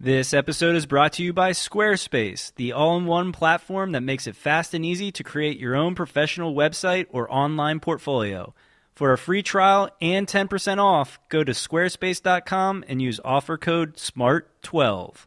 This episode is brought to you by Squarespace, the all in one platform that makes it fast and easy to create your own professional website or online portfolio. For a free trial and 10% off, go to squarespace.com and use offer code SMART12.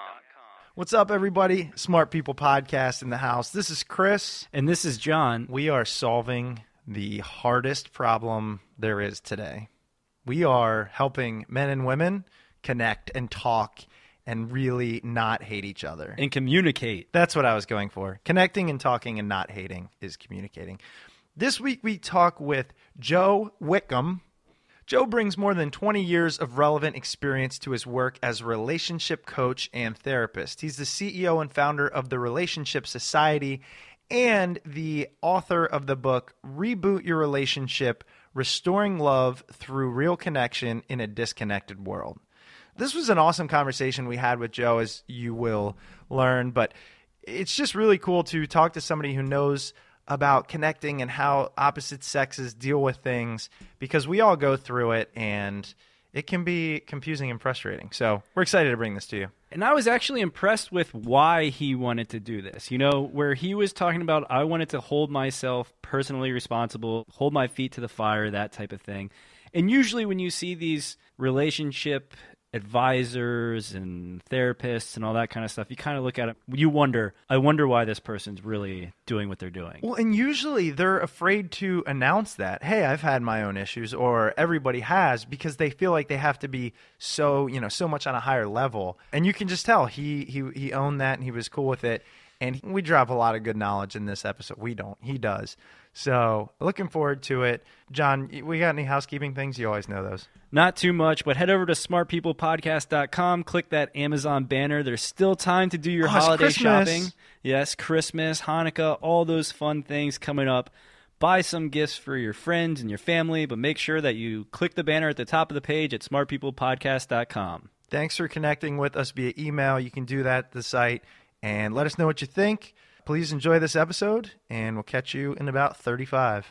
What's up, everybody? Smart People Podcast in the house. This is Chris. And this is John. We are solving the hardest problem there is today. We are helping men and women connect and talk and really not hate each other. And communicate. That's what I was going for. Connecting and talking and not hating is communicating. This week we talk with Joe Whitcomb. Joe brings more than 20 years of relevant experience to his work as relationship coach and therapist. He's the CEO and founder of the Relationship Society and the author of the book Reboot Your Relationship Restoring Love Through Real Connection in a Disconnected World. This was an awesome conversation we had with Joe, as you will learn, but it's just really cool to talk to somebody who knows about connecting and how opposite sexes deal with things because we all go through it and it can be confusing and frustrating. So we're excited to bring this to you. And I was actually impressed with why he wanted to do this. You know, where he was talking about, I wanted to hold myself personally responsible, hold my feet to the fire, that type of thing. And usually when you see these relationship advisors and therapists and all that kind of stuff, you kind of look at it, you wonder, I wonder why this person's really doing what they're doing. Well, and usually they're afraid to announce that, hey, I've had my own issues, or everybody has, because they feel like they have to be so, you know, so much on a higher level. And you can just tell he he he owned that and he was cool with it. And we drop a lot of good knowledge in this episode. We don't. He does. So looking forward to it. John, we got any housekeeping things? You always know those. Not too much, but head over to smartpeoplepodcast.com, click that Amazon banner. There's still time to do your Oh, holiday shopping. Yes, Christmas, Hanukkah, all those fun things coming up. Buy some gifts for your friends and your family, but make sure that you click the banner at the top of the page at smartpeoplepodcast.com. Thanks for connecting with us via email. You can do that at the site and let us know what you think. Please enjoy this episode, and we'll catch you in about 35.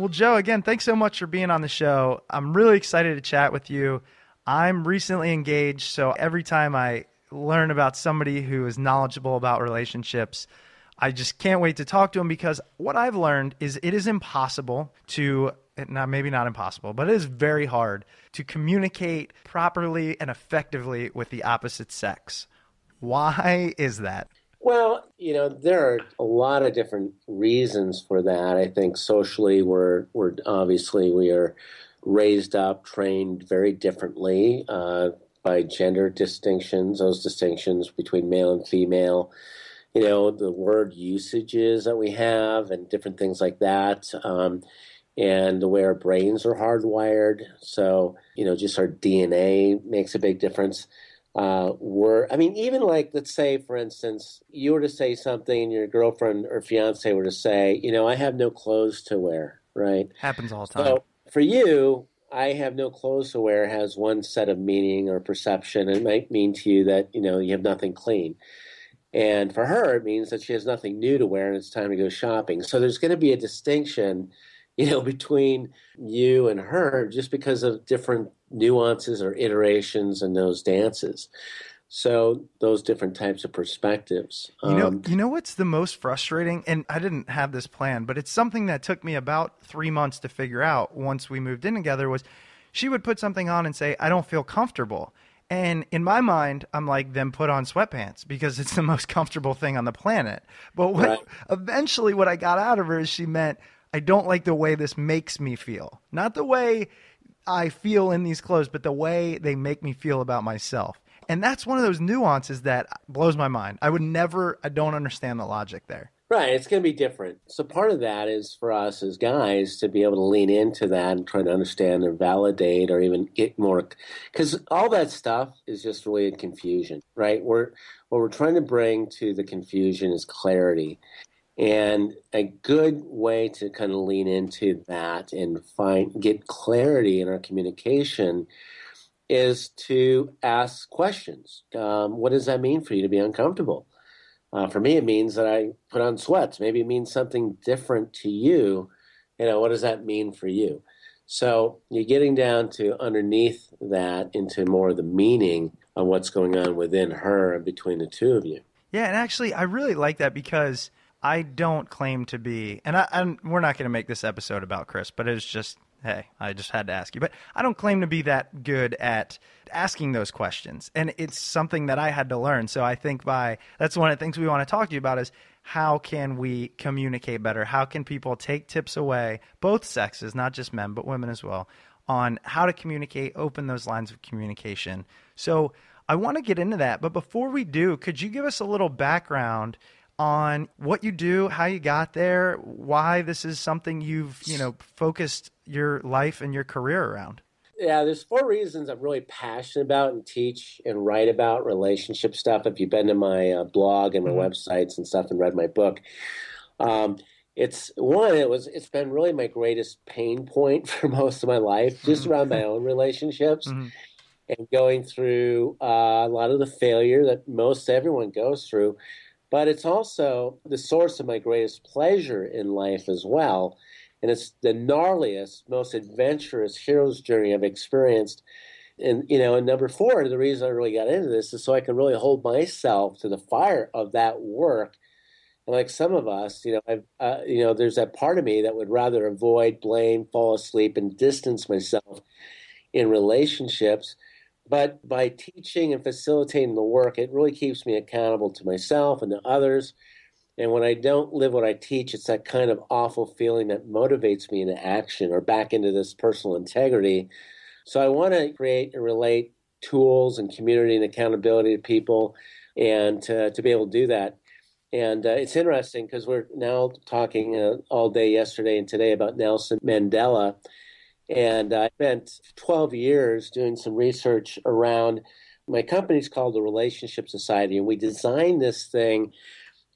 Well, Joe, again, thanks so much for being on the show. I'm really excited to chat with you. I'm recently engaged, so every time I learn about somebody who is knowledgeable about relationships, I just can't wait to talk to him because what I've learned is it is impossible to, not maybe not impossible, but it is very hard to communicate properly and effectively with the opposite sex. Why is that? Well, you know, there are a lot of different reasons for that. I think socially, we're we're obviously we are raised up, trained very differently uh, by gender distinctions. Those distinctions between male and female. You know, the word usages that we have, and different things like that. Um, and the way our brains are hardwired. So, you know, just our DNA makes a big difference Uh, we're, I mean, even like let's say, for instance, you were to say something, and your girlfriend or fiance were to say, you know, I have no clothes to wear, right? Happens all the time. So for you, I have no clothes to wear has one set of meaning or perception. It might mean to you that you know you have nothing clean. And for her, it means that she has nothing new to wear and it's time to go shopping. So there's going to be a distinction, you know, between you and her just because of different nuances or iterations in those dances. So those different types of perspectives. You know, Um, you know what's the most frustrating, and I didn't have this plan, but it's something that took me about three months to figure out. Once we moved in together, was she would put something on and say, "I don't feel comfortable," and in my mind, I'm like, "Then put on sweatpants because it's the most comfortable thing on the planet." But what, Right. eventually, what I got out of her is she meant, "I don't like the way this makes me feel, not the way I feel in these clothes, but the way they make me feel about myself." And that's one of those nuances that blows my mind. I would never, I don't understand the logic there. Right, it's going to be different. So part of that is for us as guys to be able to lean into that and try to understand or validate or even get more, because all that stuff is just really confusion, right? We're what we're trying to bring to the confusion is clarity, and a good way to kind of lean into that and find get clarity in our communication is to ask questions. Um, what does that mean for you to be uncomfortable? Uh, for me, it means that I put on sweats. Maybe it means something different to you. You know, what does that mean for you? So you're getting down to underneath that into more of the meaning of what's going on within her and between the two of you. Yeah, and actually, I really like that because I don't claim to be, and, I, and we're not going to make this episode about Chris, but it's just hey, I just had to ask you. But I don't claim to be that good at asking those questions. And it's something that I had to learn. So I think by that's one of the things we want to talk to you about is how can we communicate better? How can people take tips away, both sexes, not just men, but women as well, on how to communicate, open those lines of communication. So I want to get into that. But before we do, could you give us a little background? On what you do, how you got there, why this is something you've, you know, focused your life and your career around? Yeah, there's four reasons I'm really passionate about and teach and write about relationship stuff. If you've been to my uh, blog and my mm-hmm. websites and stuff and read my book, um, it's one. It was. It's been really my greatest pain point for most of my life, just around my own relationships. Mm-hmm. And going through uh, a lot of the failure that most everyone goes through, but it's also the source of my greatest pleasure in life as well and it's the gnarliest, most adventurous hero's journey I've experienced. And you know, and number four, the reason I really got into this is so I can really hold myself to the fire of that work. And like some of us, you know, I've, uh, you know, there's that part of me that would rather avoid, blame, fall asleep, and distance myself in relationships. But by teaching and facilitating the work, it really keeps me accountable to myself and to others and when I don't live what I teach, it's that kind of awful feeling that motivates me into action or back into this personal integrity. So I want to create and relate tools and community and accountability to people and to, to be able to do that. And uh, it's interesting because we're now talking uh, all day yesterday and today about Nelson Mandela. And I spent 12 years doing some research around my company's called the Relationship Society, and we designed this thing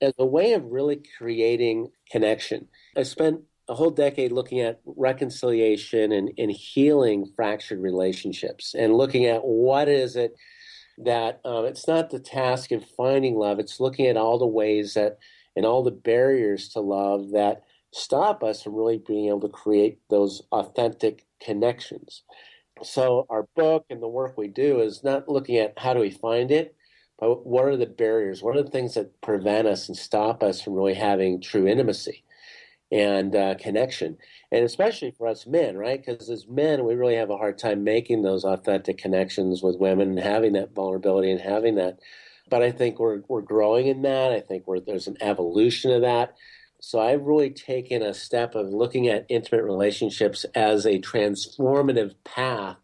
as a way of really creating connection. I spent a whole decade looking at reconciliation and, and healing fractured relationships and looking at what is it that um, it's not the task of finding love, it's looking at all the ways that and all the barriers to love that stop us from really being able to create those authentic connections. So, our book and the work we do is not looking at how do we find it, but what are the barriers? What are the things that prevent us and stop us from really having true intimacy and uh, connection? And especially for us men, right? Because as men, we really have a hard time making those authentic connections with women and having that vulnerability and having that. But I think we're we're growing in that. I think there's an evolution of that. So I've really taken a step of looking at intimate relationships as a transformative path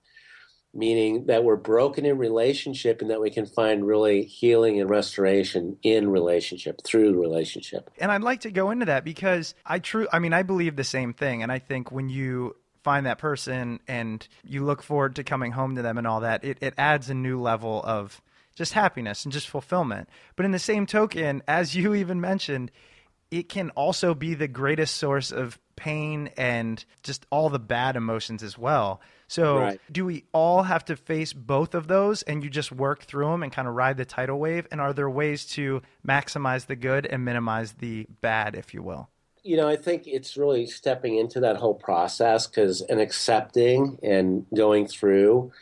meaning that we're broken in relationship and that we can find really healing and restoration in relationship through relationship. And I'd like to go into that because I true I mean I believe the same thing and I think when you find that person and you look forward to coming home to them and all that it, it adds a new level of just happiness and just fulfillment. But in the same token, as you even mentioned, it can also be the greatest source of pain and just all the bad emotions as well. So, right. do we all have to face both of those and you just work through them and kind of ride the tidal wave? And are there ways to maximize the good and minimize the bad, if you will? You know, I think it's really stepping into that whole process because and accepting and going through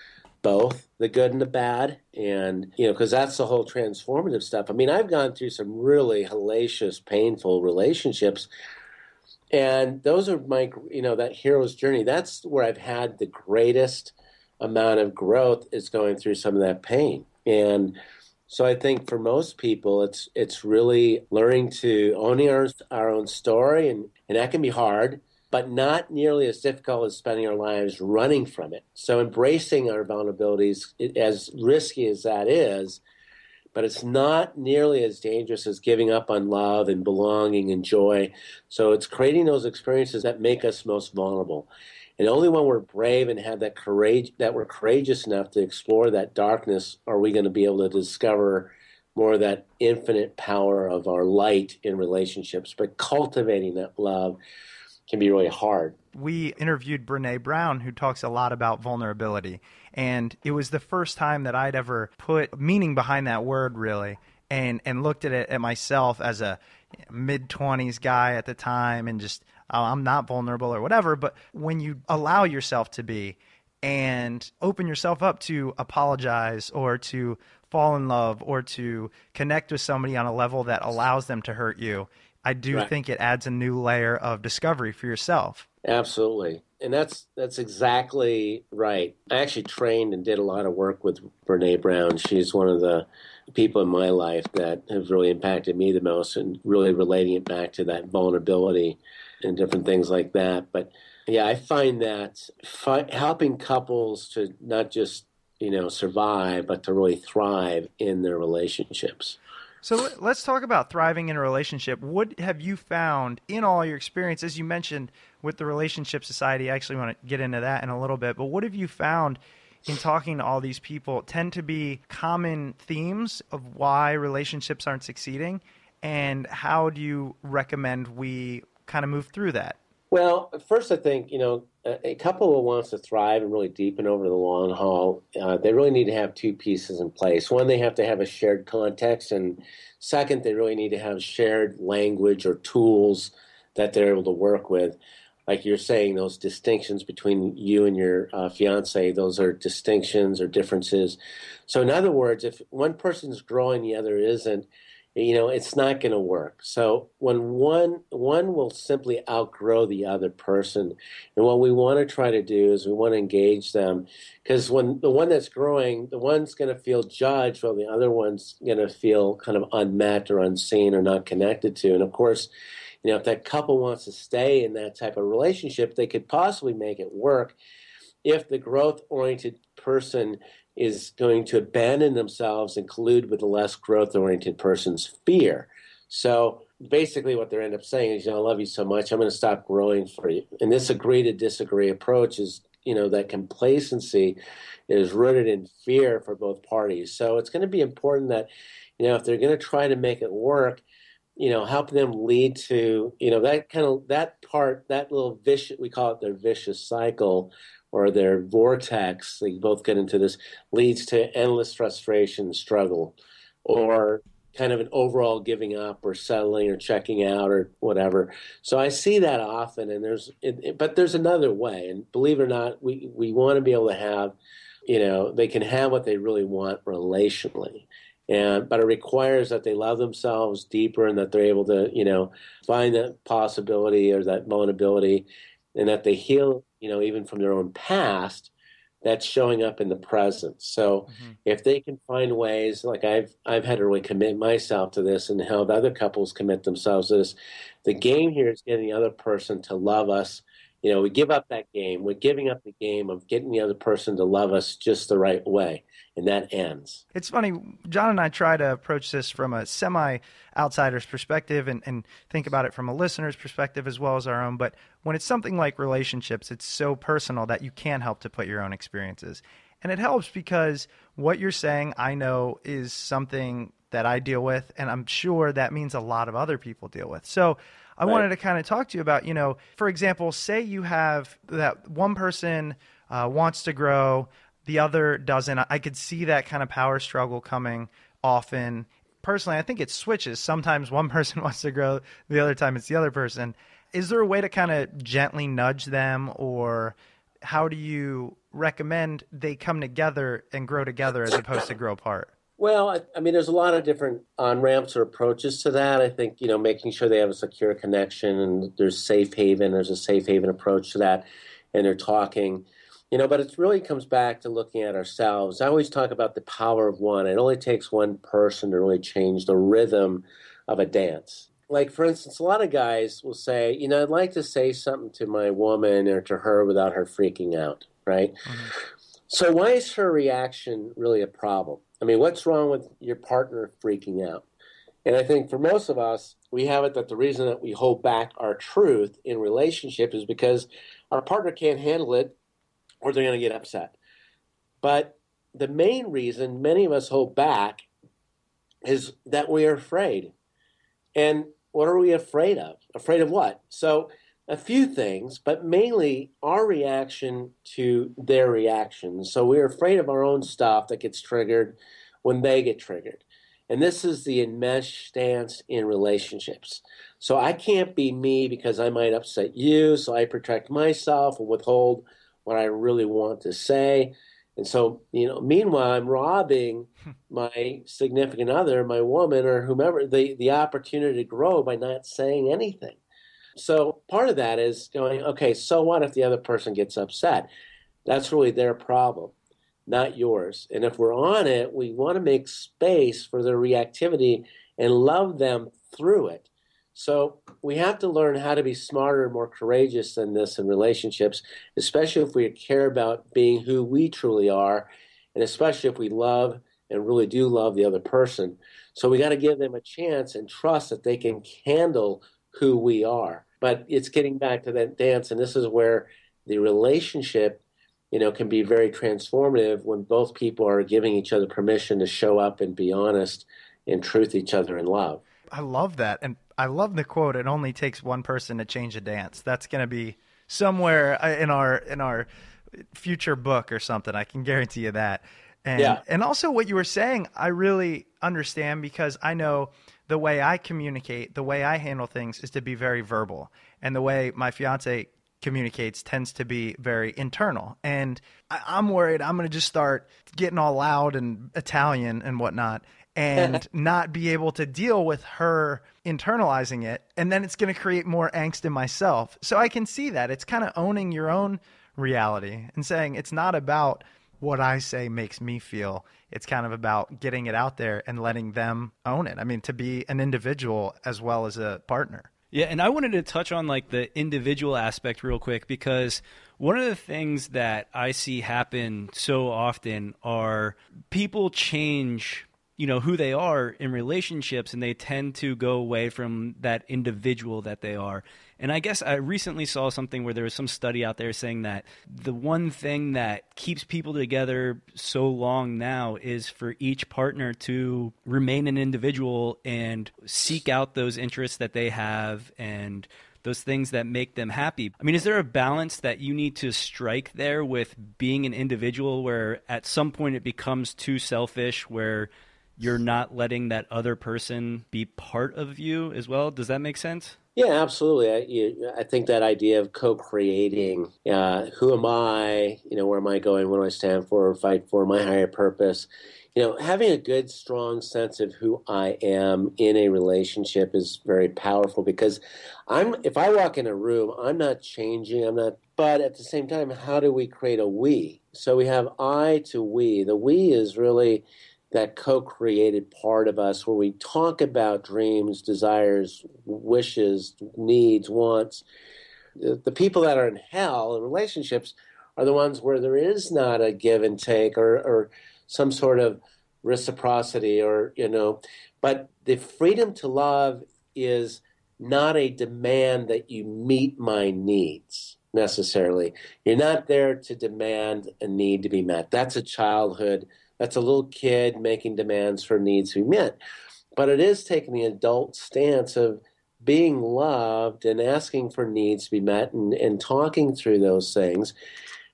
both the good and the bad and you know because that's the whole transformative stuff. I mean i've gone through some really hellacious painful relationships and those are my you know that hero's journey. That's where i've had the greatest amount of growth is going through some of that pain. And so i think for most people it's it's really learning to owning our, our own story and and that can be hard but not nearly as difficult as spending our lives running from it so embracing our vulnerabilities as risky as that is but it's not nearly as dangerous as giving up on love and belonging and joy. So it's creating those experiences that make us most vulnerable. And only when we're brave and have that courage, that we're courageous enough to explore that darkness, are we going to be able to discover more of that infinite power of our light in relationships. But cultivating that love can be really hard. We interviewed Brene Brown, who talks a lot about vulnerability. And it was the first time that I'd ever put meaning behind that word, really, and, and looked at it at myself as a mid 20s guy at the time and just, oh, I'm not vulnerable or whatever. But when you allow yourself to be, and open yourself up to apologize or to fall in love or to connect with somebody on a level that allows them to hurt you, I do right. think it adds a new layer of discovery for yourself. Absolutely. And that's that's exactly right. I actually trained and did a lot of work with Brene Brown. She's one of the people in my life that have really impacted me the most and really relating it back to that vulnerability and different things like that. But yeah, I find that fi- helping couples to not just you know survive, but to really thrive in their relationships. So let's talk about thriving in a relationship. What have you found in all your experience, as you mentioned with the Relationship Society? I actually want to get into that in a little bit, but what have you found in talking to all these people tend to be common themes of why relationships aren't succeeding? And how do you recommend we kind of move through that? Well, first, I think you know a, couple who wants to thrive and really deepen over the long haul. Uh, they really need to have two pieces in place. One, they have to have a shared context, and second, they really need to have shared language or tools that they're able to work with. Like you're saying, those distinctions between you and your uh, fiance, those are distinctions or differences. So, in other words, if one person's growing, the other isn't you know it's not going to work. So when one one will simply outgrow the other person. And what we want to try to do is we want to engage them because when the one that's growing the one's going to feel judged while the other one's going to feel kind of unmet or unseen or not connected to. And of course you know if that couple wants to stay in that type of relationship they could possibly make it work if the growth oriented person is going to abandon themselves and collude with the less growth oriented person's fear. So basically, what they end up saying is, you know, I love you so much, I'm going to stop growing for you. And this agree to disagree approach is, you know, that complacency is rooted in fear for both parties. So it's going to be important that, you know, if they're going to try to make it work, you know, help them lead to, you know, that kind of that part, that little vicious, we call it their vicious cycle or their vortex, they both get into this, leads to endless frustration, struggle, or kind of an overall giving up or settling or checking out or whatever. So I see that often, and there's, it, it, but there's another way. And believe it or not, we we want to be able to have, you know, they can have what they really want relationally. And, but it requires that they love themselves deeper and that they're able to, you know, find that possibility or that vulnerability and that they heal you know, even from their own past, that's showing up in the present. So mm-hmm. if they can find ways, like I've I've had to really commit myself to this and help other couples commit themselves to this. The game here is getting the other person to love us you know, we give up that game. We're giving up the game of getting the other person to love us just the right way, and that ends. It's funny, John and I try to approach this from a semi outsider's perspective and, and think about it from a listener's perspective as well as our own. But when it's something like relationships, it's so personal that you can't help to put your own experiences. And it helps because what you're saying, I know, is something that I deal with, and I'm sure that means a lot of other people deal with. So I right. wanted to kind of talk to you about, you know, for example, say you have that one person uh, wants to grow, the other doesn't. I could see that kind of power struggle coming often. Personally, I think it switches. Sometimes one person wants to grow, the other time it's the other person. Is there a way to kind of gently nudge them, or how do you recommend they come together and grow together as opposed to grow apart? Well, I, I, mean, there's a lot of different on ramps or approaches to that. I think you know, making sure they have a secure connection and there's safe haven. There's a safe haven approach to that, and they're talking. You know, but it really comes back to looking at ourselves. I always talk about the power of one. It only takes one person to really change the rhythm of a dance. Like, for instance, a lot of guys will say, you know, I'd like to say something to my woman or to her without her freaking out, right? Mm-hmm. So, why is her reaction really a problem? I mean, what's wrong with your partner freaking out? And I think for most of us, we have it that the reason that we hold back our truth in relationship is because our partner can't handle it or they're going to get upset. But the main reason many of us hold back is that we are afraid. And what are we afraid of? Afraid of what? So, a few things, but mainly our reaction to their reactions. So, we're afraid of our own stuff that gets triggered when they get triggered. And this is the enmesh stance in relationships. So I can't be me because I might upset you. So I protect myself and withhold what I really want to say. And so, you know, meanwhile, I'm robbing hmm. my significant other, my woman, or whomever, the, the opportunity to grow by not saying anything. So part of that is going, okay, so what if the other person gets upset? That's really their problem not yours. And if we're on it, we want to make space for their reactivity and love them through it. So we have to learn how to be smarter and more courageous than this in relationships, especially if we care about being who we truly are, and especially if we love and really do love the other person. So we got to give them a chance and trust that they can handle who we are. But it's getting back to that dance, and this is where the relationship you know, can be very transformative when both people are giving each other permission to show up and be honest and truth each other in love. I love that. And I love the quote, it only takes one person to change a dance. That's going to be somewhere uh, in our in our future book or something. I can guarantee you that. And yeah. and also what you were saying, I really understand because I know the way I communicate, the way I handle things is to be very verbal. And the way my fiance communicates tends to be very internal. And I, am worried I'm going to just start getting all loud and Italian and whatnot and not be able to deal with her internalizing it. And then it's going to create more angst in myself. So I can see that. It's kind of owning your own reality and saying it's not about what I say makes me feel. It's kind of about getting it out there and letting them own it. I mean, to be an individual as well as a partner. Yeah, and I wanted to touch on like the individual aspect real quick because one of the things that I see happen so often are people change you know who they are in relationships and they tend to go away from that individual that they are and i guess i recently saw something where there was some study out there saying that the one thing that keeps people together so long now is for each partner to remain an individual and seek out those interests that they have and those things that make them happy. I mean, is there a balance that you need to strike there with being an individual where at some point it becomes too selfish, where you're not letting that other person be part of you as well. Does that make sense? Yeah, absolutely. I, you, I think that idea of co-creating, uh, who am I? You know, where am I going? What do I stand for? Fight for my higher purpose. You know, having a good, strong sense of who I am in a relationship is very powerful because I'm. If I walk in a room, I'm not changing. I'm not. But at the same time, how do we create a we? So we have I to we. The we is really that co-created part of us where we talk about dreams, desires, wishes, needs, wants. The, the people that are in hell in relationships are the ones where there is not a give and take or, or some sort of reciprocity or you know. But the freedom to love is not a demand that you meet my needs necessarily. You're not there to demand a need to be met. That's a childhood that's a little kid making demands for needs to be met. But it is taking the adult stance of being loved and asking for needs to be met and, and talking through those things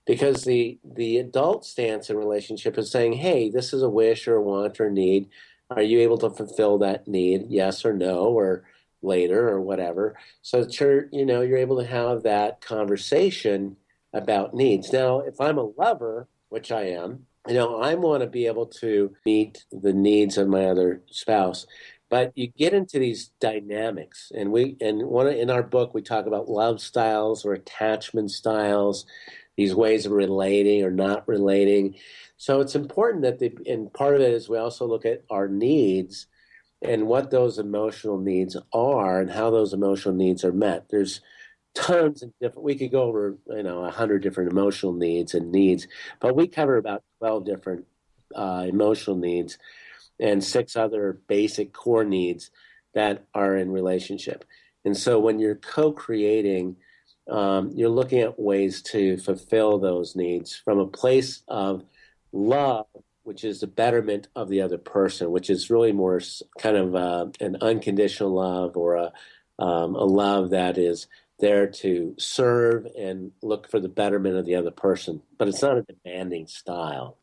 because the the adult stance in relationship is saying hey this is a wish or a want or need. Are you able to fulfill that need? Yes or no or later or whatever. So that you're you know you're able to have that conversation about needs. Now if i'm a lover which i am you know, I want to be able to meet the needs of my other spouse. But you get into these dynamics, and we and one in our book we talk about love styles or attachment styles, these ways of relating or not relating. So it's important that the and part of it is we also look at our needs and what those emotional needs are and how those emotional needs are met. There's tons of different we could go over you know a hundred different emotional needs and needs but we cover about 12 different uh, emotional needs and six other basic core needs that are in relationship. And so when you're co-creating, um, you're looking at ways to fulfill those needs from a place of love, which is the betterment of the other person, which is really more kind of uh, an unconditional love or a, um, a love that is there to serve and look for the betterment of the other person. But it's not a demanding style.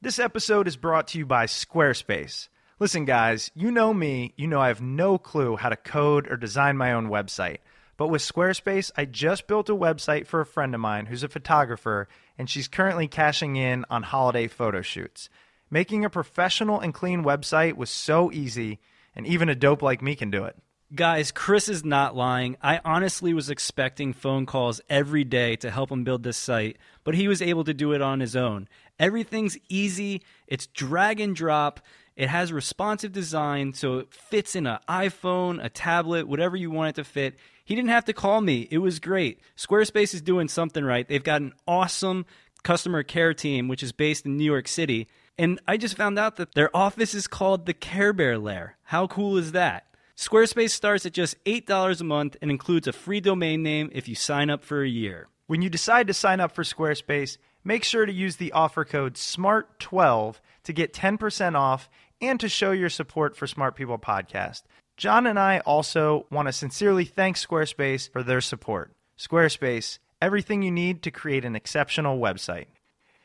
This episode is brought to you by Squarespace. Listen, guys, you know me, you know I have no clue how to code or design my own website. But with Squarespace, I just built a website for a friend of mine who's a photographer, and she's currently cashing in on holiday photo shoots. Making a professional and clean website was so easy, and even a dope like me can do it. Guys, Chris is not lying. I honestly was expecting phone calls every day to help him build this site, but he was able to do it on his own. Everything's easy, it's drag and drop. It has responsive design, so it fits in an iPhone, a tablet, whatever you want it to fit. He didn't have to call me. It was great. Squarespace is doing something right. They've got an awesome customer care team, which is based in New York City. And I just found out that their office is called the Care Bear Lair. How cool is that? Squarespace starts at just $8 a month and includes a free domain name if you sign up for a year. When you decide to sign up for Squarespace, make sure to use the offer code SMART12 to get 10% off and to show your support for Smart People Podcast. John and I also want to sincerely thank Squarespace for their support. Squarespace, everything you need to create an exceptional website.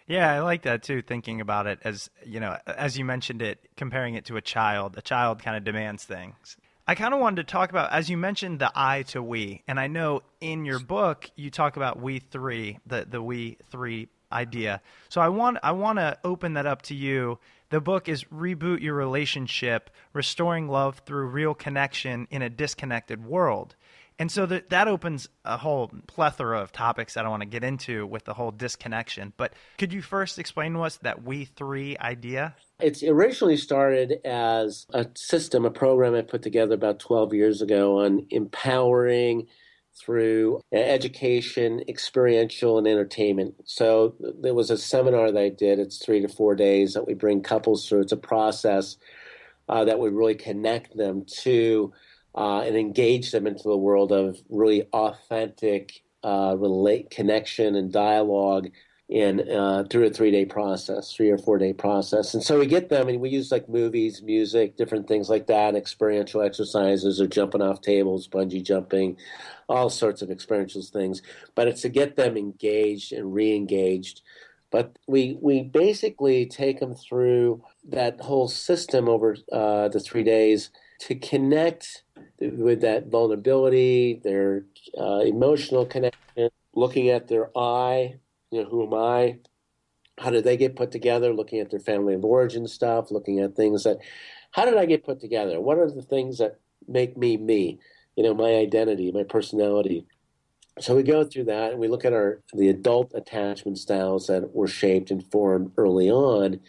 Yeah, I like that too, thinking about it as, you know, as you mentioned it, comparing it to a child. A child kind of demands things. I kind of wanted to talk about, as you mentioned, the I to we. And I know in your book, you talk about we three, the, the we three idea. So I want, I want to open that up to you the book is Reboot Your Relationship Restoring Love Through Real Connection in a Disconnected World. And so that, that opens a whole plethora of topics that I want to get into with the whole disconnection. But could you first explain to us that We Three idea? It's originally started as a system, a program I put together about 12 years ago on empowering through education, experiential, and entertainment. So there was a seminar that I did. It's three to four days that we bring couples through. It's a process uh, that would really connect them to uh, and engage them into the world of really authentic uh, relate connection and dialogue in uh, through a three day process, three or four day process. And so we get them, and we use like movies, music, different things like that, experiential exercises, or jumping off tables, bungee jumping, all sorts of experiential things. But it's to get them engaged and re-engaged. But we we basically take them through that whole system over uh, the three days to connect with that vulnerability, their uh, emotional connection, looking at their I you know, who am I? How did they get put together? Looking at their family of origin stuff, looking at things that, how did I get put together? What are the things that make me me? You know, my identity, my personality. So we go through that and we look at our the adult attachment styles that were shaped and formed early on,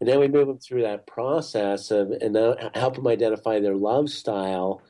and then we move them through that process of and now help them identify their love style,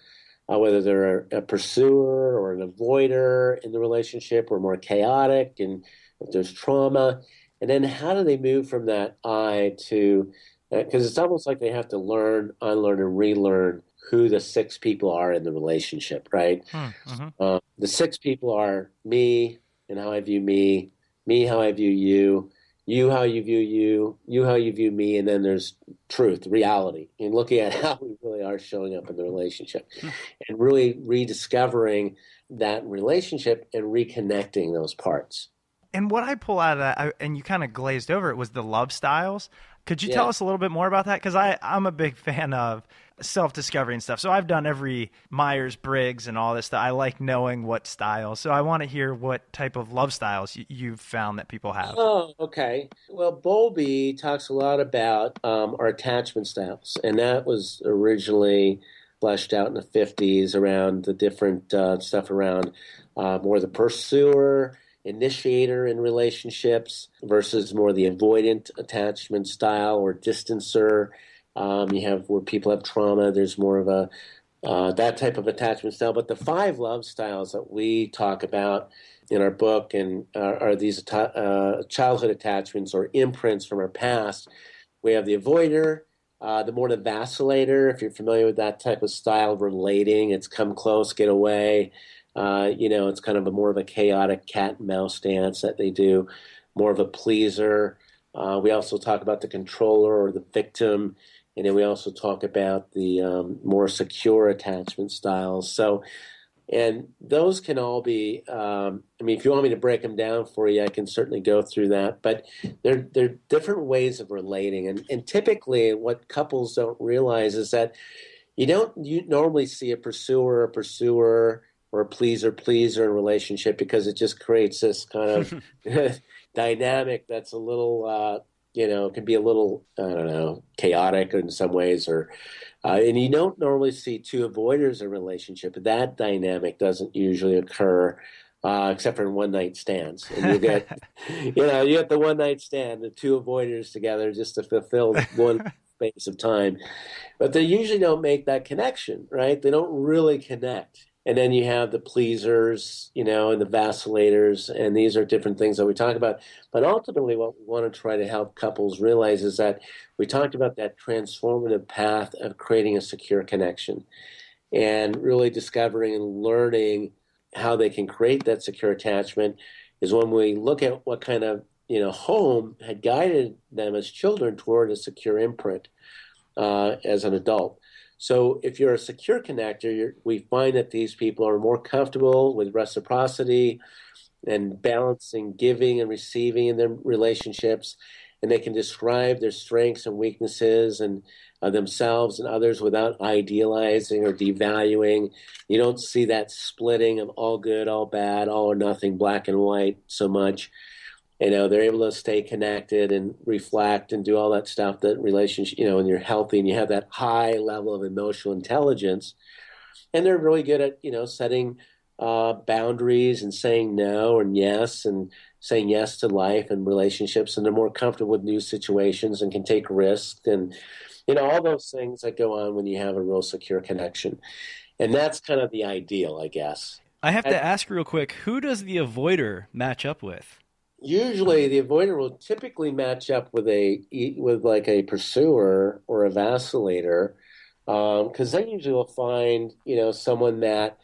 uh, whether they're a, a pursuer or an avoider in the relationship or more chaotic and if there's trauma, and then how do they move from that I to because uh, it's almost like they have to learn, unlearn, and relearn who the six people are in the relationship, right? Hmm, mm-hmm. Uh, the six people are me and how I view me, me how I view you, you how you view you, you how you view me, and then there's truth, reality, and looking at how we really are showing up in the relationship, hmm. and really rediscovering that relationship and reconnecting those parts and what I pull out of that, I, and you kind of glazed over it, was the love styles. Could you yeah. tell us a little bit more about that? Because I I'm a big fan of self discovery and stuff. So I've done every Myers Briggs and all this stuff. I like knowing what styles. So I want to hear what type of love styles you, you've found that people have. Oh, okay. Well, Bowlby talks a lot about um, our attachment styles, and that was originally fleshed out in the 50s around the different uh, stuff around uh, more the pursuer initiator in relationships versus more the avoidant attachment style or distancer. Um, you have where people have trauma. There's more of a uh, that type of attachment style. But the five love styles that we talk about in our book and uh, are these uh, childhood attachments or imprints from our past, we have the avoider, uh, the more the vacillator. If you're familiar with that type of style of relating, it's come close, get away. Uh, you know, it's kind of a more of a chaotic cat and mouse dance that they do, more of a pleaser. We also talk about the controller or the victim, and then we also talk about the um, more secure attachment styles. So, and those can all be. Um, I mean, if you want me to break them down for you, I can certainly go through that. But they're they're different ways of relating, and and typically, what couples don't realize is that you don't you normally see a pursuer, a pursuer, or a pleaser, pleaser in a relationship because it just creates this kind of dynamic that's a little, uh, you know, it can be a little, I don't know, chaotic in some ways, or uh, and you don't normally see two avoiders in a relationship. That dynamic doesn't usually occur. Uh, except for one night stands, and you get, you know, you get the one night stand, the two avoiders together just to fulfill one space of time, but they usually don't make that connection, right? They don't really connect and then you have the pleasers, you know, and the vacillators, and these are different things that we talk about. But ultimately, what we want to try to help couples realize is that we talked about that transformative path of creating a secure connection and really discovering and learning how they can create that secure attachment is when we look at what kind of you know home had guided them as children toward a secure imprint uh, as an adult so if you're a secure connector, we find that these people are more comfortable with reciprocity and balancing giving and receiving in their relationships, and they can describe their strengths and weaknesses and uh, themselves and others without idealizing or devaluing. You don't see that splitting of all good, all bad, all or nothing, black and white so much you know they're able to stay connected and reflect and do all that stuff that relationship you know and you're healthy and you have that high level of emotional intelligence. And they're really good at you know setting uh, boundaries and saying no and yes and saying yes to life and relationships. And they're more comfortable with new situations and can take risks and you know all those things that go on when you have a real secure connection. And that's kind of the ideal i guess. I have to ask real quick who does the avoider match up with usually the avoider will typically match up with a with like a pursuer or a vacillator because um, they usually will find you know someone that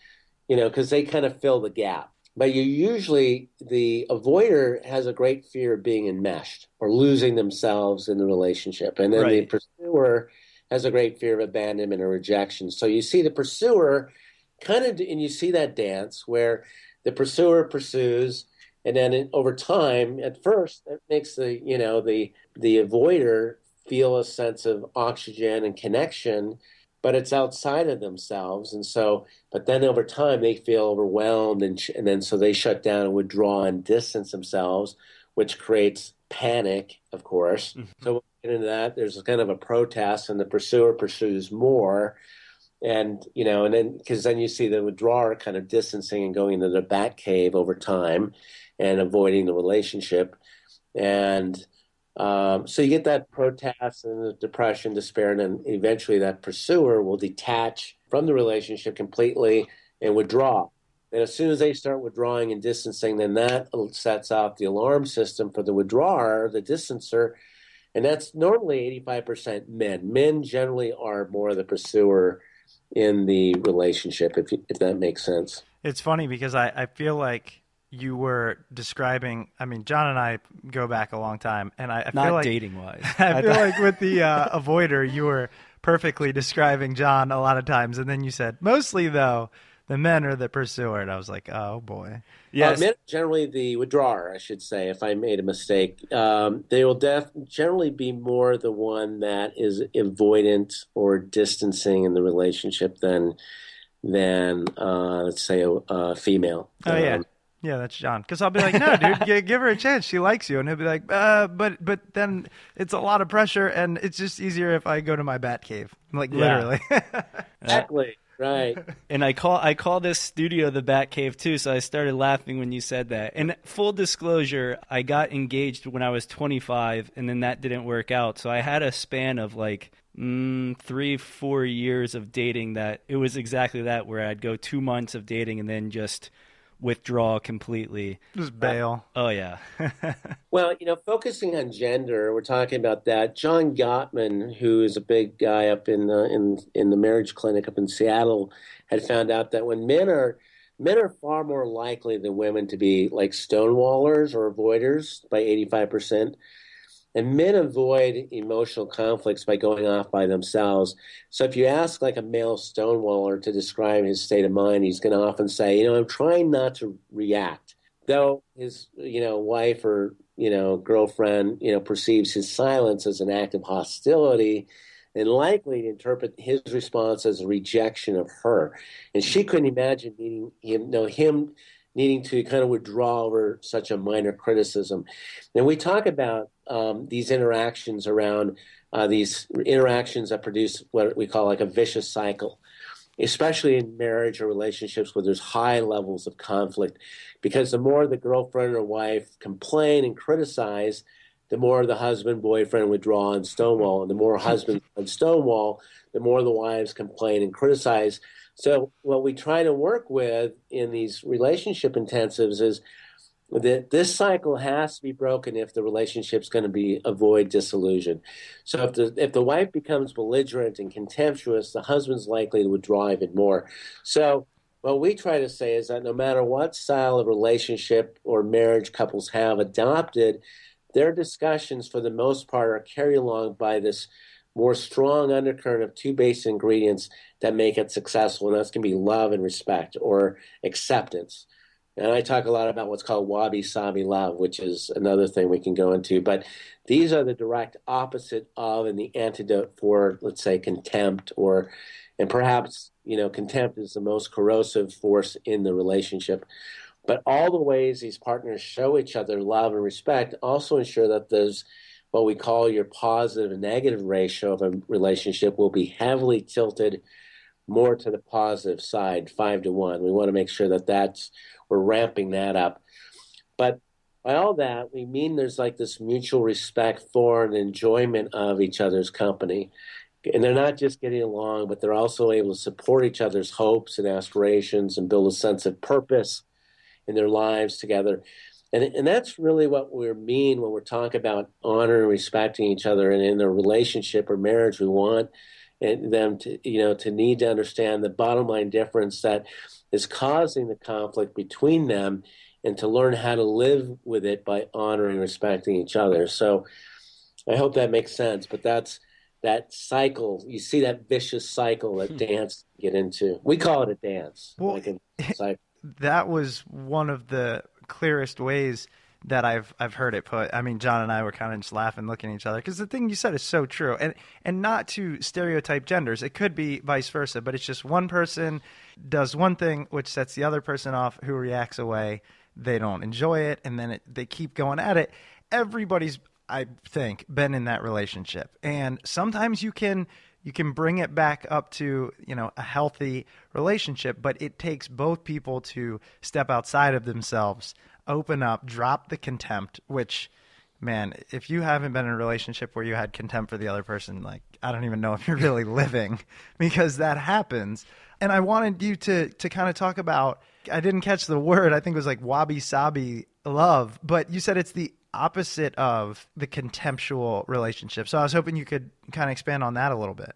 you know because they kind of fill the gap. But you usually the avoider has a great fear of being enmeshed or losing themselves in the relationship. And then right. the pursuer has a great fear of abandonment or rejection. So you see the pursuer kind of and you see that dance where the pursuer pursues and then it, over time at first it makes the you know the the avoider feel a sense of oxygen and connection but it's outside of themselves. And so but then over time they feel overwhelmed and, and then so they shut down and withdraw and distance themselves which creates panic of course. Mm-hmm. so we'll get into that. There's kind of a protest and the pursuer pursues more. And you know and then because then you see the withdrawer kind of distancing and going into the bat cave over time and avoiding the relationship. And um, so you get that protest and the depression, despair, and then eventually that pursuer will detach from the relationship completely and withdraw. And as soon as they start withdrawing and distancing, then that sets off the alarm system for the withdrawer, the distancer. And that's normally 85% men. Men generally are more the pursuer in the relationship, if, if that makes sense. It's funny because I, I feel like you were describing. I mean, John and I go back a long time, and I, I not feel like dating wise. I feel like with the uh, avoider, you were perfectly describing John a lot of times, and then you said mostly though the men are the pursuer, and I was like, oh boy. Yes, uh, men generally the withdrawer, I should say. If I made a mistake, um, they will def- generally be more the one that is avoidant or distancing in the relationship than than uh, let's say a, a female. Oh um, yeah. Yeah, that's John. Because I'll be like, no, dude, give her a chance. She likes you, and he'll be like, uh, but but then it's a lot of pressure, and it's just easier if I go to my bat cave, like literally. exactly. Right. And I call I call this studio the Bat Cave too, so I started laughing when you said that. And full disclosure, I got engaged when I was 25, and then that didn't work out. So I had a span of like mm, three, four years of dating that it was exactly that, where I'd go two months of dating and then just withdraw completely. Just uh, bail. Oh yeah. well, you know, focusing on gender, we're talking about that. John Gottman, who is a big guy up in the in in the marriage clinic up in Seattle, had found out that when men are men are far more likely than women to be like stonewallers or avoiders by 85%. And men avoid emotional conflicts by going off by themselves. So if you ask like a male stonewaller to describe his state of mind, he's going to often say, you know, I'm trying not to react. Though his, you know, wife or, you know, girlfriend, you know, perceives his silence as an act of hostility and likely to interpret his response as a rejection of her. And she couldn't imagine meeting him, know, him needing to kind of withdraw over such a minor criticism. And we talk about um, these interactions around uh, these interactions that produce what we call like a vicious cycle, especially in marriage or relationships where there's high levels of conflict. Because the more the girlfriend or wife complain and criticize, the more the husband boyfriend withdraw and stonewall, and the more husband and stonewall, the more the wives complain and criticize. So what we try to work with in these relationship intensives is that this cycle has to be broken if the relationship's going to be avoid disillusion. So if the if the wife becomes belligerent and contemptuous, the husband's likely to withdraw even more. So what we try to say is that no matter what style of relationship or marriage couples have adopted, their discussions for the most part are carried along by this more strong undercurrent of two basic ingredients that make it successful, and that's going to be love and respect or acceptance. And I talk a lot about what's called wabi sabi love, which is another thing we can go into. But these are the direct opposite of and the antidote for, let's say, contempt or, and perhaps, you know, contempt is the most corrosive force in the relationship. But all the ways these partners show each other love and respect also ensure that there's what we call your positive and negative ratio of a relationship will be heavily tilted more to the positive side, five to one. We want to make sure that that's we're ramping that up. But by all that, we mean there's like this mutual respect for and enjoyment of each other's company. And they're not just getting along, but they're also able to support each other's hopes and aspirations and build a sense of purpose in their lives together. And, and that's really what we mean when we're talking about honoring and respecting each other. And in a relationship or marriage, we want them to, you know, to need to understand the bottom line difference that is causing the conflict between them and to learn how to live with it by honoring and respecting each other. So I hope that makes sense. But that's that cycle. You see that vicious cycle that hmm. dance get into. We call it a dance. Well, like that was one of the clearest ways that I've I've heard it put. I mean, John and I were kind of just laughing, looking at each other because the thing you said is so true, and and not to stereotype genders. It could be vice versa, but it's just one person does one thing which sets the other person off, who reacts away. They don't enjoy it, and then it, they keep going at it. Everybody's, I think, been in that relationship, and sometimes you can you can bring it back up to you know a healthy relationship but it takes both people to step outside of themselves open up drop the contempt which man if you haven't been in a relationship where you had contempt for the other person like i don't even know if you're really living because that happens and i wanted you to to kind of talk about i didn't catch the word i think it was like wabi sabi love but you said it's the opposite of the contemptual relationship. So I was hoping you could kind of expand on that a little bit.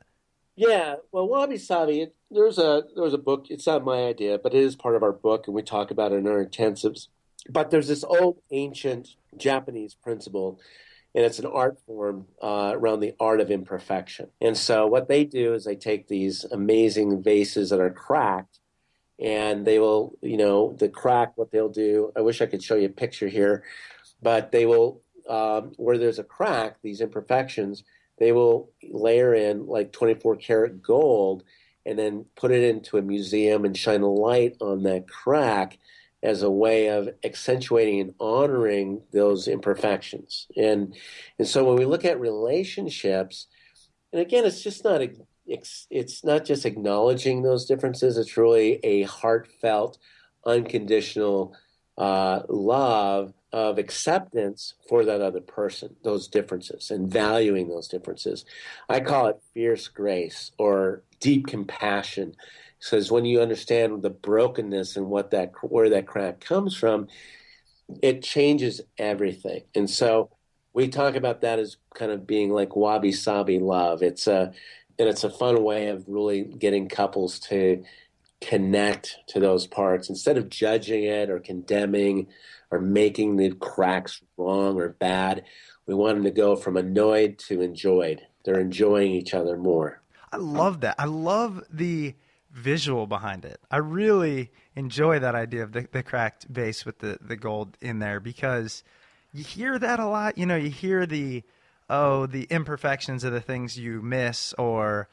Yeah, well, wabi sabi. There's a there's a book. It's not my idea, but it is part of our book, and we talk about it in our intensives. But there's this old ancient Japanese principle, and it's an art form uh, around the art of imperfection. And so what they do is they take these amazing vases that are cracked, and they will, you know, the crack. What they'll do. I wish I could show you a picture here but they will um, where there's a crack, these imperfections, they will layer in like 24 karat gold and then put it into a museum and shine a light on that crack as a way of accentuating and honoring those imperfections. And and so when we look at relationships, and again, it's just not a, it's, it's not just acknowledging those differences. It's really a heartfelt, unconditional uh, love of acceptance for that other person, those differences, and valuing those differences. I call it fierce grace or deep compassion. Because when you understand the brokenness and what that where that crack comes from, it changes everything. And so we talk about that as kind of being like wabi sabi love. It's a and it's a fun way of really getting couples to connect to those parts instead of judging it or condemning or making the cracks wrong or bad. We want them to go from annoyed to enjoyed. They're enjoying each other more. I love that. I love the visual behind it. I really enjoy that idea of the, the cracked base with the, the gold in there because you hear that a lot. You know, you hear the, oh, the imperfections of the things you miss or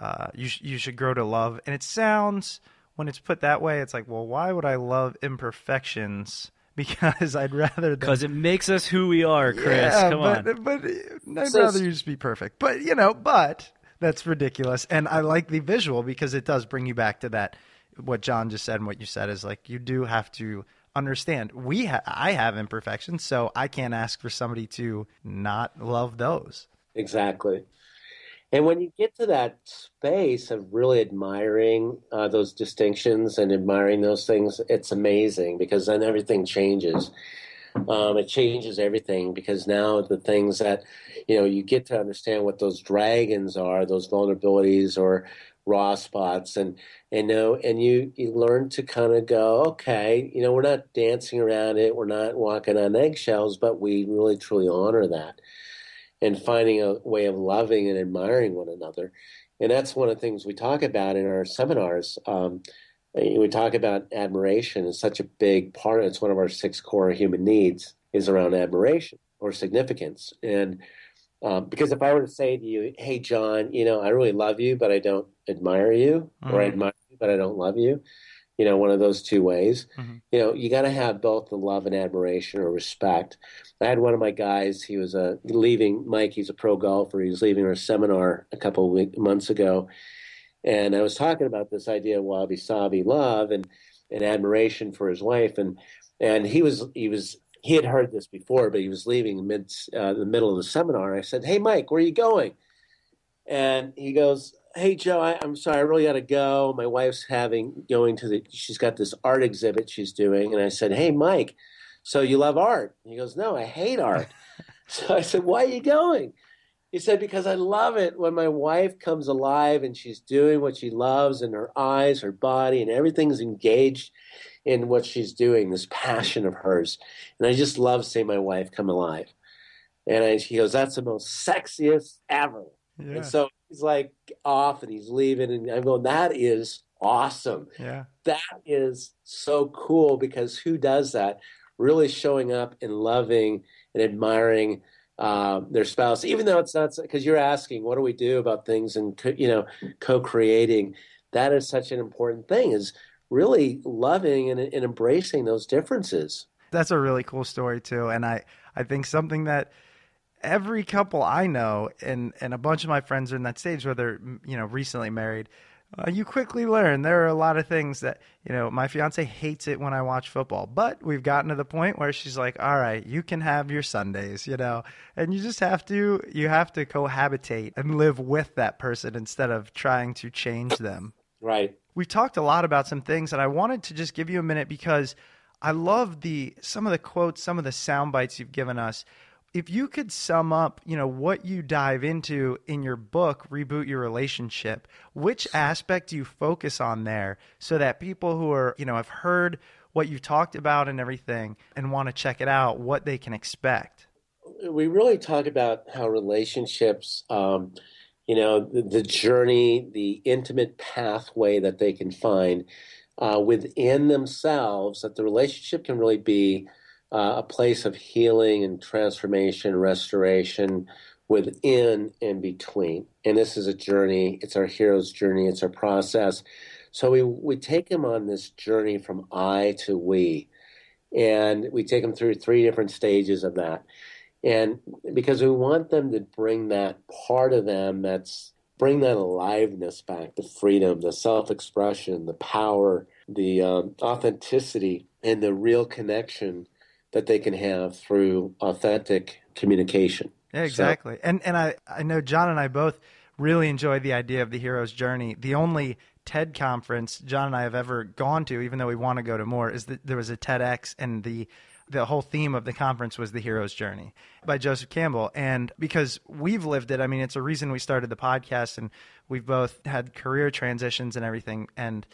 uh, you, sh- you should grow to love. And it sounds, when it's put that way, it's like, well, why would I love imperfections? Because I'd rather because it makes us who we are, Chris. Yeah, Come but, on. But I'd rather you just be perfect. But you know, but that's ridiculous. And I like the visual because it does bring you back to that. What John just said and what you said is like you do have to understand. We ha- I have imperfections, so I can't ask for somebody to not love those. Exactly. And when you get to that space of really admiring uh, those distinctions and admiring those things, it's amazing because then everything changes. Um, it changes everything because now the things that you know you get to understand what those dragons are, those vulnerabilities or raw spots, and and know and you you learn to kind of go, okay, you know, we're not dancing around it, we're not walking on eggshells, but we really truly honor that and finding a way of loving and admiring one another. And that's one of the things we talk about in our seminars. Um, we talk about admiration is such a big part. It's one of our six core human needs is around admiration or significance. And um, because if I were to say to you, "Hey, John, you know, I really love you, but I don't admire you, mm-hmm. or I admire you, but I don't love you," you know, one of those two ways. Mm-hmm. You know, you got to have both the love and admiration or respect. I had one of my guys. He was uh, leaving. Mike, he's a pro golfer. He was leaving our seminar a couple of week, months ago, and I was talking about this idea of wabi sabi love and and admiration for his wife, and and he was he was he had heard this before, but he was leaving mid uh, the middle of the seminar. I said, "Hey, Mike, where are you going?" And he goes, "Hey, Joe, I, am sorry, I really got to go. My wife's having going to the. She's got this art exhibit she's doing." And I said, "Hey, Mike, so you love art?" And he goes, "No, I hate art." so I said, "Why are you going?" He said, "Because I love it when my wife comes alive and she's doing what she loves, and her eyes, her body, and everything's engaged." in what she's doing, this passion of hers. And I just love seeing my wife come alive. And I, he goes, That's the most sexiest ever. Yeah. And so he's like off and he's leaving. And I'm going, That is awesome. Yeah. That is so cool because who does that? Really showing up and loving and admiring um, their spouse, even though it's not because you're asking, what do we do about things and you know co-creating? That is such an important thing. Is really loving and, and embracing those differences. That's a really cool story too, and I I think something that every couple I know and and a bunch of my friends are in that stage where they're you know recently married. Uh, you quickly learn. There are a lot of things that you know my fiance hates it when i watch football but we've gotten to the point where she's like all right you can have your sundays you know? And you just have to you have to cohabitate and live with that person instead of trying to change them. Right. We've talked a lot about some things, and I wanted to just give you a minute because I love the some of the quotes, some of the sound bites you've given us. If you could sum up, you know, what you dive into in your book, Reboot Your Relationship, which aspect do you focus on there so that people who are, you know, have heard what you talked about and everything and want to check it out, what they can expect? We really talk about how relationships um, you know, the, the journey, the intimate pathway that they can find uh, within themselves, that the relationship can really be uh, a place of healing and transformation, restoration within and between. And this is a journey. It's our hero's journey. It's our process. So we we take them on this journey from I to we, and we take them through three different stages of that. And because we want them to bring that part of them that's bring that aliveness back, the freedom, the self expression, the power, the um, authenticity, and the real connection that they can have through authentic communication. Yeah, exactly. So, and and I, I know John and I both really enjoy the idea of the hero's journey. The only TED conference John and I have ever gone to, even though we want to go to more, is that there was a TEDx and the the whole theme of the conference was the hero's journey by Joseph Campbell. And because we've lived it, I mean, it's a reason we started the podcast and we've both had career transitions and everything. And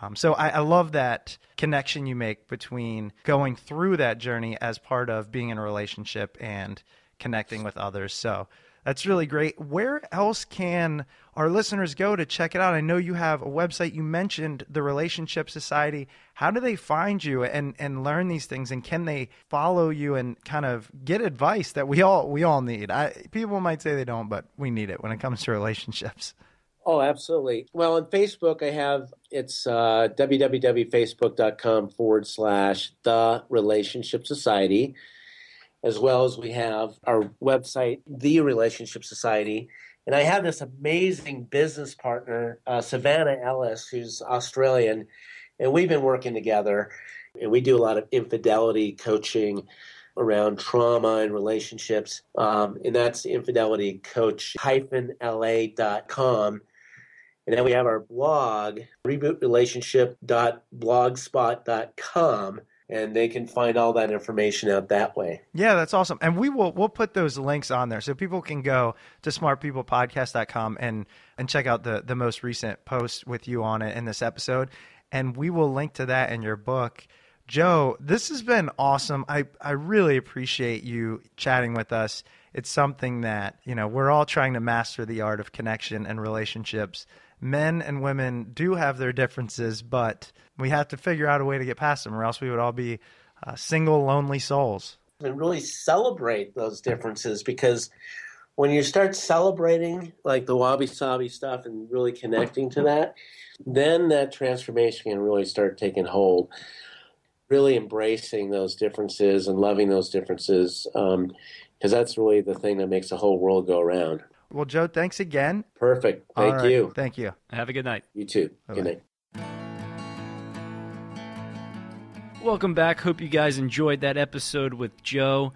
um, so I, I love that connection you make between going through that journey as part of being in a relationship and connecting with others. So that's really great. Where else can our listeners go to check it out? I know you have a website. You mentioned the Relationship Society. How do they find you and, and learn these things? And can they follow you and kind of get advice that we all we all need? I, people might say they don't, but we need it when it comes to relationships. Oh, absolutely. Well, on Facebook, I have it's uh, www.facebook.com forward slash the Relationship Society as well as we have our website, The Relationship Society. And I have this amazing business partner, uh, Savannah Ellis, who's Australian, and we've been working together. And we do a lot of infidelity coaching around trauma and relationships. Um, and that's infidelitycoach-la.com. And then we have our blog, rebootrelationship.blogspot.com and they can find all that information out that way. Yeah, that's awesome. And we will we'll put those links on there so people can go to smartpeoplepodcast.com and and check out the the most recent post with you on it in this episode and we will link to that in your book. Joe, this has been awesome. I I really appreciate you chatting with us. It's something that, you know, we're all trying to master the art of connection and relationships. Men and women do have their differences, but we have to figure out a way to get past them, or else we would all be uh, single, lonely souls. And really celebrate those differences because when you start celebrating like the wabi sabi stuff and really connecting to that, then that transformation can really start taking hold. Really embracing those differences and loving those differences, because um, that's really the thing that makes the whole world go around. Well, Joe, thanks again. Perfect. Thank right. you. Thank you. Have a good night. You too. Bye-bye. Good night. Welcome back. Hope you guys enjoyed that episode with Joe.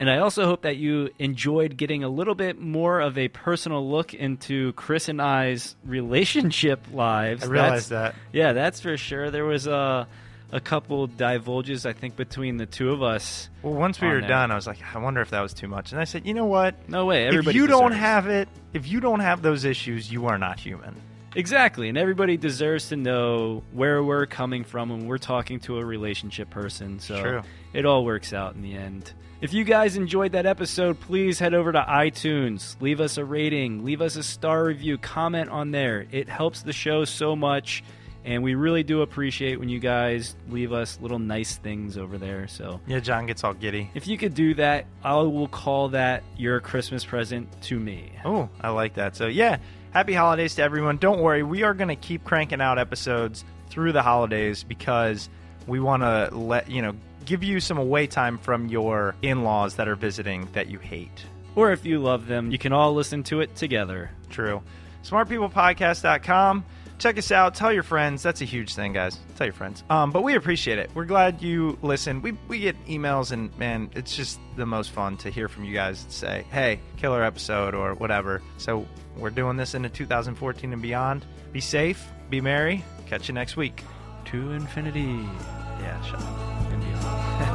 And I also hope that you enjoyed getting a little bit more of a personal look into Chris and I's relationship lives. I realized that's, that. Yeah, that's for sure. There was a, a couple divulges, I think, between the two of us. Well, once we were there. done, I was like, I wonder if that was too much. And I said, you know what? No way. Everybody if you don't have it, if you don't have those issues, you are not human. Exactly, and everybody deserves to know where we're coming from when we're talking to a relationship person. So True. it all works out in the end. If you guys enjoyed that episode, please head over to iTunes, leave us a rating, leave us a star review, comment on there. It helps the show so much, and we really do appreciate when you guys leave us little nice things over there. So yeah, John gets all giddy. If you could do that, I will call that your Christmas present to me. Oh, I like that. So yeah happy holidays to everyone. Don't worry, we are going to keep cranking out episodes through the holidays because we want to let, you know, give you some away time from your in laws that are visiting that you hate. Or if you love them, you can all listen to it together. True. SmartPeoplePodcast.com. Check us out. Tell your friends. That's a huge thing, guys. Tell your friends. Um, but we appreciate it. We're glad you listen. We, we get emails, and man, it's just the most fun to hear from you guys and say, hey, killer episode or whatever. So we're doing this into 2014 and beyond. Be safe, be merry. Catch you next week. To infinity. Yeah, shut up.